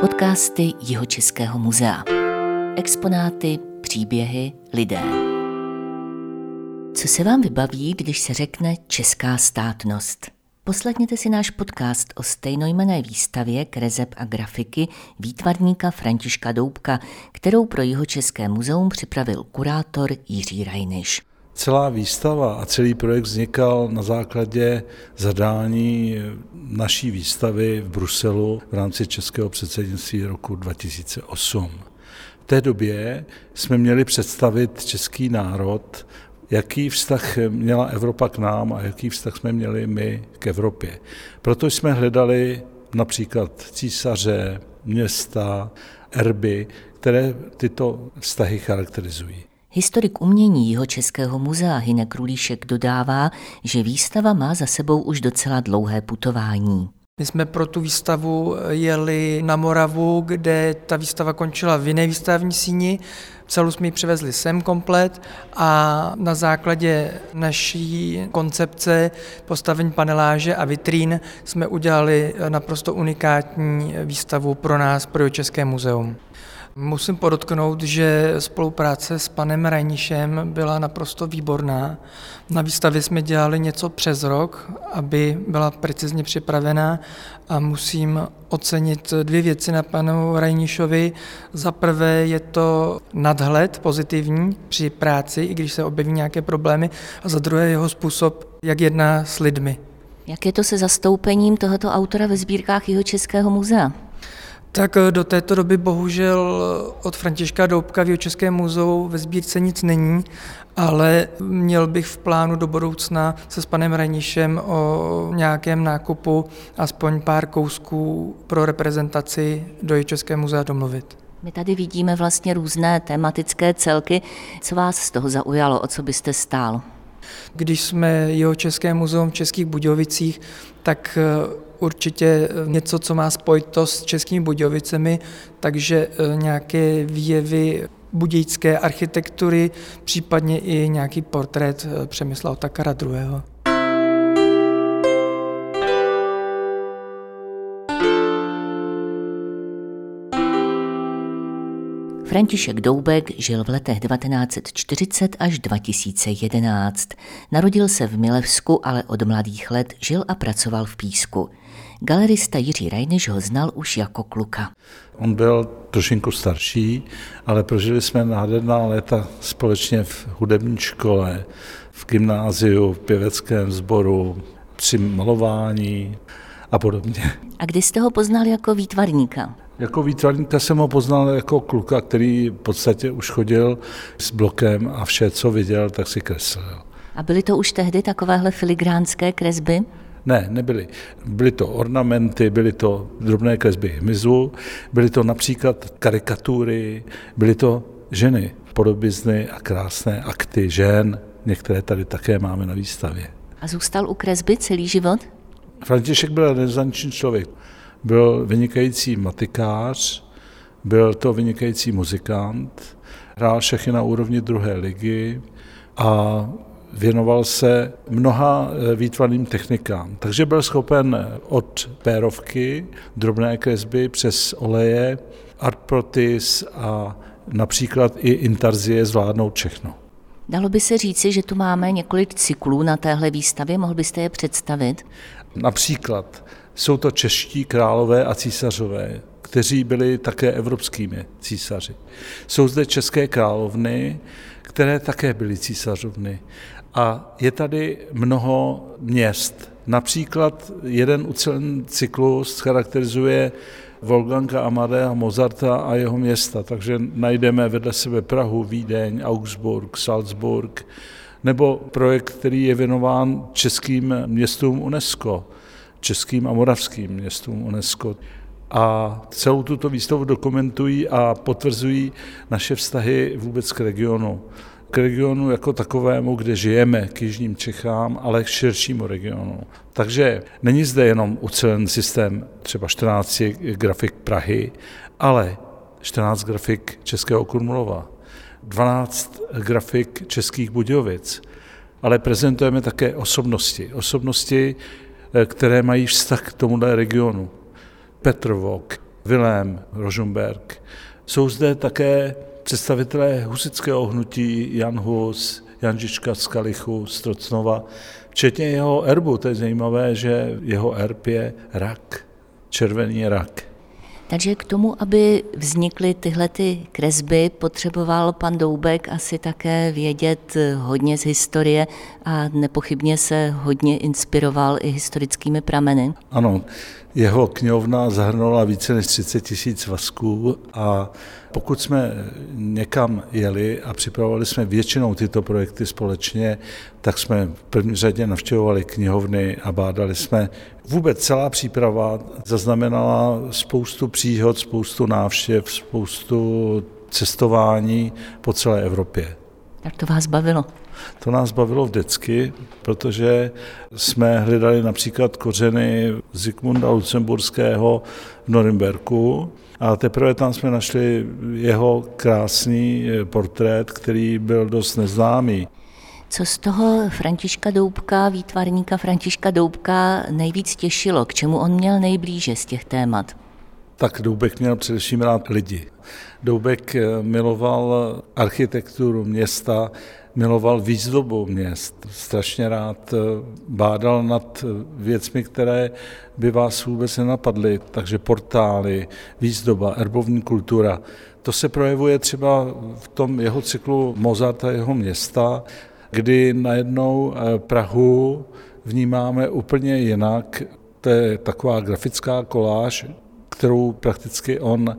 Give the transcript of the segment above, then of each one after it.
Podcasty Jihočeského muzea. Exponáty, příběhy, lidé. Co se vám vybaví, když se řekne česká státnost? Poslechněte si náš podcast o stejnojmené výstavě kreseb a grafiky výtvarníka Františka Doubka, kterou pro Jihočeské muzeum připravil kurátor Jiří Rajniš. Celá výstava a celý projekt vznikal na základě zadání naší výstavy v Bruselu v rámci českého předsednictví roku 2008. V té době jsme měli představit český národ, jaký vztah měla Evropa k nám a jaký vztah jsme měli my k Evropě. Proto jsme hledali například císaře, města, erby, které tyto vztahy charakterizují. Historik umění jeho Českého muzea Hinek Rulíšek dodává, že výstava má za sebou už docela dlouhé putování. My jsme pro tu výstavu jeli na Moravu, kde ta výstava končila v jiné výstavní síni. Celou jsme ji přivezli sem komplet a na základě naší koncepce postavení paneláže a vitrín jsme udělali naprosto unikátní výstavu pro nás, pro České muzeum. Musím podotknout, že spolupráce s panem Rajnišem byla naprosto výborná. Na výstavě jsme dělali něco přes rok, aby byla precizně připravená a musím ocenit dvě věci na panu Rajnišovi. Za prvé je to nadhled pozitivní při práci, i když se objeví nějaké problémy, a za druhé jeho způsob, jak jedná s lidmi. Jak je to se zastoupením tohoto autora ve sbírkách jeho Českého muzea? Tak eh, do této doby bohužel od Františka Doubka v Českém muzeu ve sbírce nic není, ale měl bych v plánu do budoucna se s panem Renišem o nějakém nákupu aspoň pár kousků pro reprezentaci do Českého muzea domluvit. My tady vidíme vlastně různé tematické celky. Co vás z toho zaujalo, o co byste stál? Když jsme jeho České muzeum v Českých Budějovicích, tak eh, určitě něco, co má spojitost s Českými Budějovicemi, takže eh, nějaké výjevy budějické architektury, případně i nějaký portrét eh, Přemysla Otakara II. František Doubek žil v letech 1940 až 2011. Narodil se v Milevsku, ale od mladých let žil a pracoval v Písku. Galerista Jiří Rajniš ho znal už jako kluka. On byl trošinku starší, ale prožili jsme nádherná léta společně v hudební škole, v gymnáziu, v pěveckém sboru, při malování a podobně. A kdy jste ho poznal jako výtvarníka? Jako výtvarníka jsem ho poznal jako kluka, který v podstatě už chodil s blokem a vše, co viděl, tak si kreslil. A byly to už tehdy takovéhle filigránské kresby? Ne, nebyly. Byly to ornamenty, byly to drobné kresby hmyzu, byly to například karikatury, byly to ženy, podobizny a krásné akty žen. Některé tady také máme na výstavě. A zůstal u kresby celý život? František byl renesanční člověk. Byl vynikající matikář, byl to vynikající muzikant, hrál šachy na úrovni druhé ligy a věnoval se mnoha eh, výtvarným technikám. Takže byl schopen od pérovky, drobné kresby přes oleje, artprotis a například i intarzie zvládnout všechno. Dalo by se říci, že tu máme několik cyklů na téhle výstavě, mohl byste je představit? Například jsou to čeští králové a císařové, kteří byli také evropskými císaři. Jsou zde české královny, které také byly císařovny. A je tady mnoho měst. Například jeden ucelený cyklus charakterizuje Wolfganga Amadea Mozarta a jeho města, takže najdeme vedle sebe Prahu, Vídeň, Augsburg, Salzburg, nebo projekt, který je věnován českým městům UNESCO, českým a moravským městům UNESCO. A celou tuto výstavu dokumentují a potvrzují naše vztahy vůbec k regionu k regionu jako takovému, kde žijeme, k Jižním Čechám, ale k širšímu regionu. Takže není zde jenom ucelen systém třeba 14 grafik Prahy, ale 14 grafik Českého Kurmulova, 12 grafik Českých Budějovic, ale prezentujeme také osobnosti. Osobnosti, které mají vztah k tomuhle regionu. Petr Vok, Vilém Rožumberg. Jsou zde také představitelé husického hnutí Jan Hus, Janžička z Kalichu, z Trocnova, včetně jeho erbu. To je zajímavé, že jeho erb je rak, červený rak. Takže k tomu, aby vznikly tyhle ty kresby, potřeboval pan Doubek asi také vědět hodně z historie a nepochybně se hodně inspiroval i historickými prameny. Ano, jeho knihovna zahrnula více než 30 tisíc vasků a pokud jsme někam jeli a připravovali jsme většinou tyto projekty společně, tak jsme v první řadě navštěvovali knihovny a bádali jsme. Vůbec celá příprava zaznamenala spoustu příhod, spoustu návštěv, spoustu cestování po celé Evropě. Jak to vás bavilo? To nás bavilo vždycky, protože jsme hledali například kořeny Zikmunda Lucemburského v Norimberku a teprve tam jsme našli jeho krásný portrét, který byl dost neznámý. Co z toho Františka Doubka, výtvarníka Františka Doubka nejvíc těšilo? K čemu on měl nejblíže z těch témat? Tak Doubek měl především rád lidi. Doubek miloval architekturu města, miloval výzdobu měst. Strašně rád bádal nad věcmi, které by vás vůbec nenapadly. Takže portály, výzdoba, erbovní kultura. To se projevuje třeba v tom jeho cyklu Mozart a jeho města, kdy najednou Prahu vnímáme úplně jinak. To je taková grafická koláž, kterou prakticky on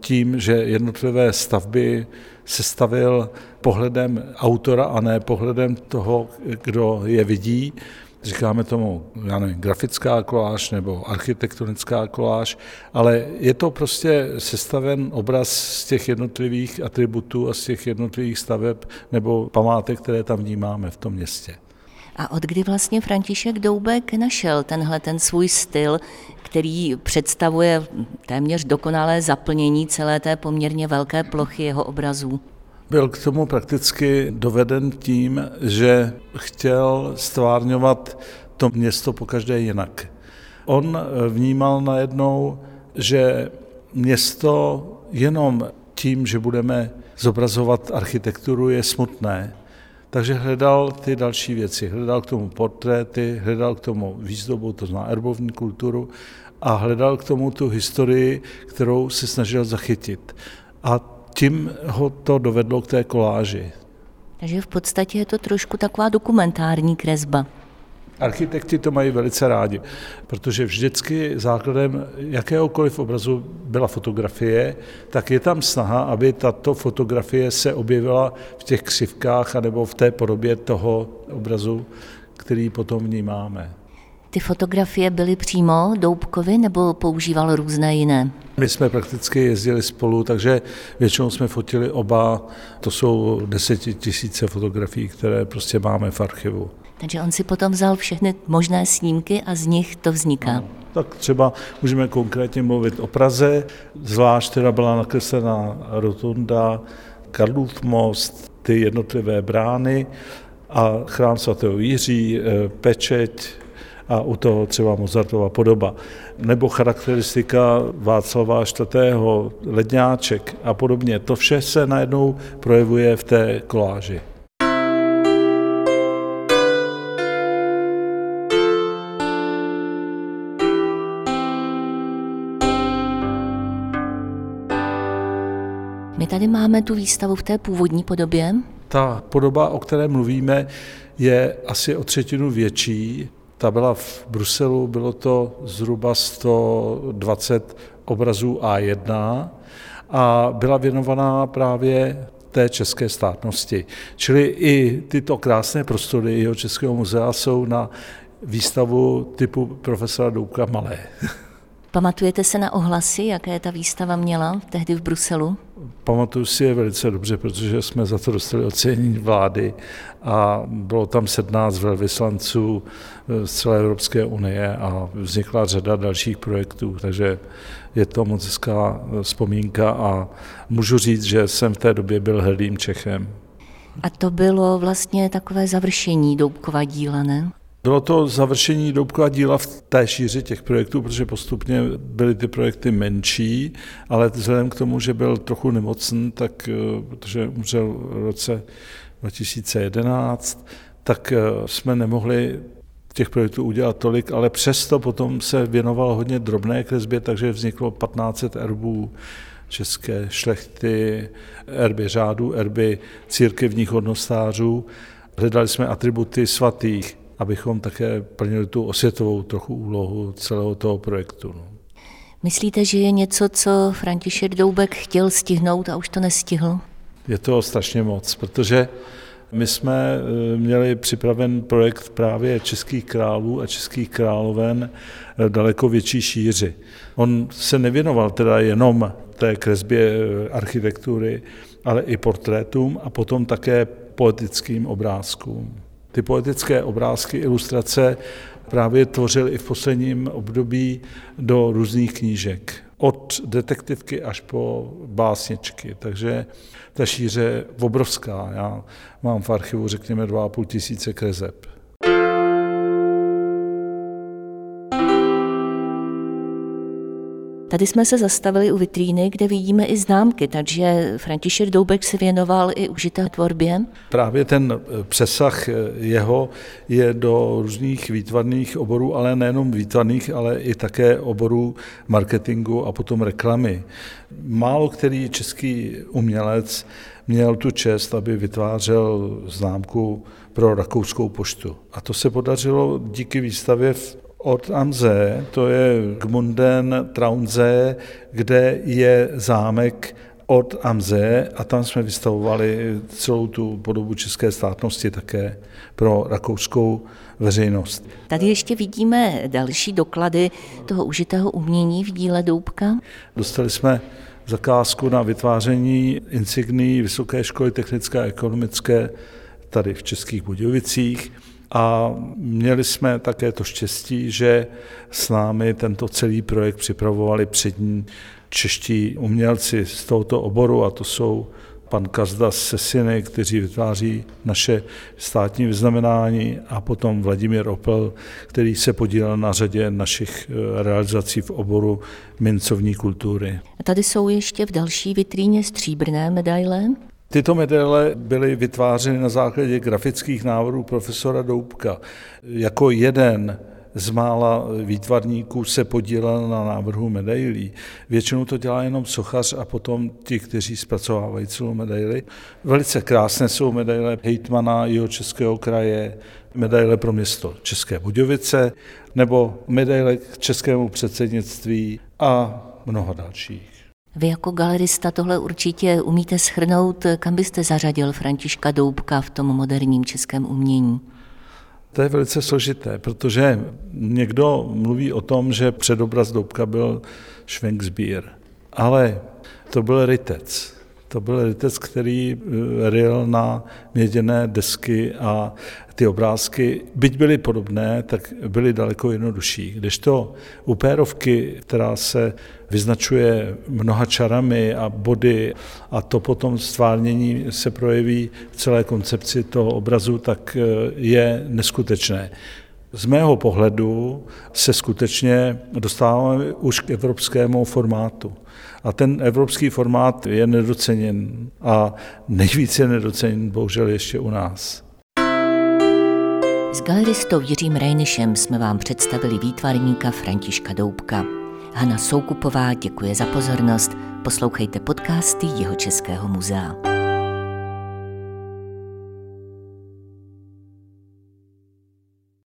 tím, že jednotlivé stavby sestavil pohledem autora a ne pohledem toho, kdo je vidí. Říkáme tomu, já nevím, grafická koláž nebo architektonická koláž, ale je to prostě sestaven obraz z těch jednotlivých atributů a z těch jednotlivých staveb nebo památek, které tam vnímáme v tom městě. A od kdy vlastně František Doubek našel tenhle ten svůj styl, který představuje téměř dokonalé zaplnění celé té poměrně velké plochy jeho obrazů? Byl k tomu prakticky doveden tím, že chtěl stvárňovat to město po každé jinak. On vnímal najednou, že město jenom tím, že budeme zobrazovat architekturu, je smutné. Takže hledal ty další věci. Hledal k tomu portréty, hledal k tomu výzdobu, to znamená erbovní kulturu, a hledal k tomu tu historii, kterou se snažil zachytit. A tím ho to dovedlo k té koláži. Takže v podstatě je to trošku taková dokumentární kresba. Architekti to mají velice rádi, protože vždycky základem jakéhokoliv obrazu byla fotografie, tak je tam snaha, aby tato fotografie se objevila v těch křivkách anebo v té podobě toho obrazu, který potom vnímáme. Ty fotografie byly přímo Doubkovi nebo používal různé jiné? My jsme prakticky jezdili spolu, takže většinou jsme fotili oba. To jsou desetitisíce fotografií, které prostě máme v archivu. Takže on si potom vzal všechny možné snímky a z nich to vzniká. No, tak třeba můžeme konkrétně mluvit o Praze, zvlášť teda byla nakreslená rotunda, Karlův most, ty jednotlivé brány a chrám svatého Jiří, eh, pečeť, a u toho třeba Mozartova podoba. Nebo charakteristika Václava IV. ledňáček a podobně. To vše se najednou projevuje v té koláži. Tady máme tu výstavu v té původní podobě. Ta podoba, o které mluvíme, je asi o třetinu větší. Ta byla v Bruselu, bylo to zhruba 120 obrazů A1 a byla věnovaná právě té české státnosti. Čili i tyto krásné prostory jeho Českého muzea jsou na výstavu typu profesora Doubka malé. Pamatujete se na ohlasy, jaké ta výstava měla tehdy v Bruselu? Pamatuju si je velice dobře, protože jsme za to dostali ocenění vlády a bylo tam 17 velvyslanců z celé Evropské unie a vznikla řada dalších projektů, takže je to moc hezká vzpomínka a můžu říct, že jsem v té době byl hrdým Čechem. A to bylo vlastně takové završení Doubkova díla, ne? Bylo to završení Doubkova díla v té šíři těch projektů, protože postupně byly ty projekty menší, ale vzhledem k tomu, že byl trochu nemocný, tak, eh, protože umřel v roce 2011, tak eh, jsme nemohli těch projektů udělat tolik, ale přesto potom se věnoval hodně drobné kresbě, takže vzniklo 1500 erbů české šlechty, erby řádu, erby církevních hodnostářů. Hledali jsme atributy svatých, abychom také plnili tu osvětovou trochu úlohu celého toho projektu. No. Myslíte, že je něco, co František Doubek chtěl stihnout a už to nestihl? Je to strašně moc, protože my jsme eh, měli připraven projekt právě českých králů a českých královen eh, daleko větší šíři. On se nevěnoval teda jenom té kresbě eh, architektury, ale i portrétům a potom také poetickým obrázkům. Ty poetické obrázky, ilustrace právě tvořil i v posledním období do různých knížek. Od detektivky až po básničky. Takže ta šíře obrovská. Já mám v archivu, řekněme, 2,5 tisíce kreseb. Tady jsme se zastavili u vitríny, kde vidíme i známky, takže František Doubek se věnoval i užité tvorbě. Právě ten eh, přesah eh, jeho je do různých výtvarných oborů, ale nejenom výtvarných, ale i také oborů marketingu a potom reklamy. Málo který český umělec měl tu čest, aby vytvářel známku pro rakouskou poštu. A to se podařilo díky výstavě v od Amze, to je Gmunden Traunze, kde je zámek od Amze a tam jsme vystavovali celou tu podobu české státnosti také pro rakouskou veřejnost. Tady ještě vidíme další doklady toho užitého umění v díle Doubka. Dostali jsme zakázku na vytváření insigní Vysoké školy technické a ekonomické tady v Českých Budějovicích. A měli jsme také to štěstí, že s námi tento celý projekt připravovali přední čeští umělci z tohoto oboru, a to jsou pan Kazda z Sesiny, kteří vytváří naše státní vyznamenání a potom Vladimír Opel, který se podílel na řadě našich eh, realizací v oboru mincovní kultury. A tady jsou ještě v další vitríně stříbrné medaile. Tyto medaile byly vytvářeny na základě grafických návrhů profesora Doubka. Jako jeden z mála výtvarníků se podílel na návrhu medailí. Většinou to dělá jenom sochař a potom ti, kteří zpracovávají celou medaili. Velice krásné jsou medaile hejtmana jeho českého kraje, medaile pro město České Budějovice nebo medaile k českému předsednictví a mnoho dalších. Vy jako galerista tohle určitě umíte schrnout, kam byste zařadil Františka Doubka v tom moderním českém umění? To je velice složité, protože někdo mluví o tom, že předobraz Doubka byl Schwenksbier, ale to byl rytec. To byl rytec, který eh, ryl na měděné desky a ty obrázky, byť byly podobné, tak byly daleko jednodušší. Kdežto u pérovky, která se vyznačuje mnoha čarami a body a to potom stvárnění se projeví v celé koncepci toho obrazu, tak eh, je neskutečné. Z mého pohledu se skutečně dostáváme už k evropskému formátu. A ten evropský formát je nedoceněn a nejvíce nedoceněn bohužel ještě u nás. S galeristou Jiřím Rejnišem jsme vám představili výtvarníka Františka Doubka. Hana Soukupová děkuje za pozornost. Poslouchejte podcasty Jeho Českého muzea.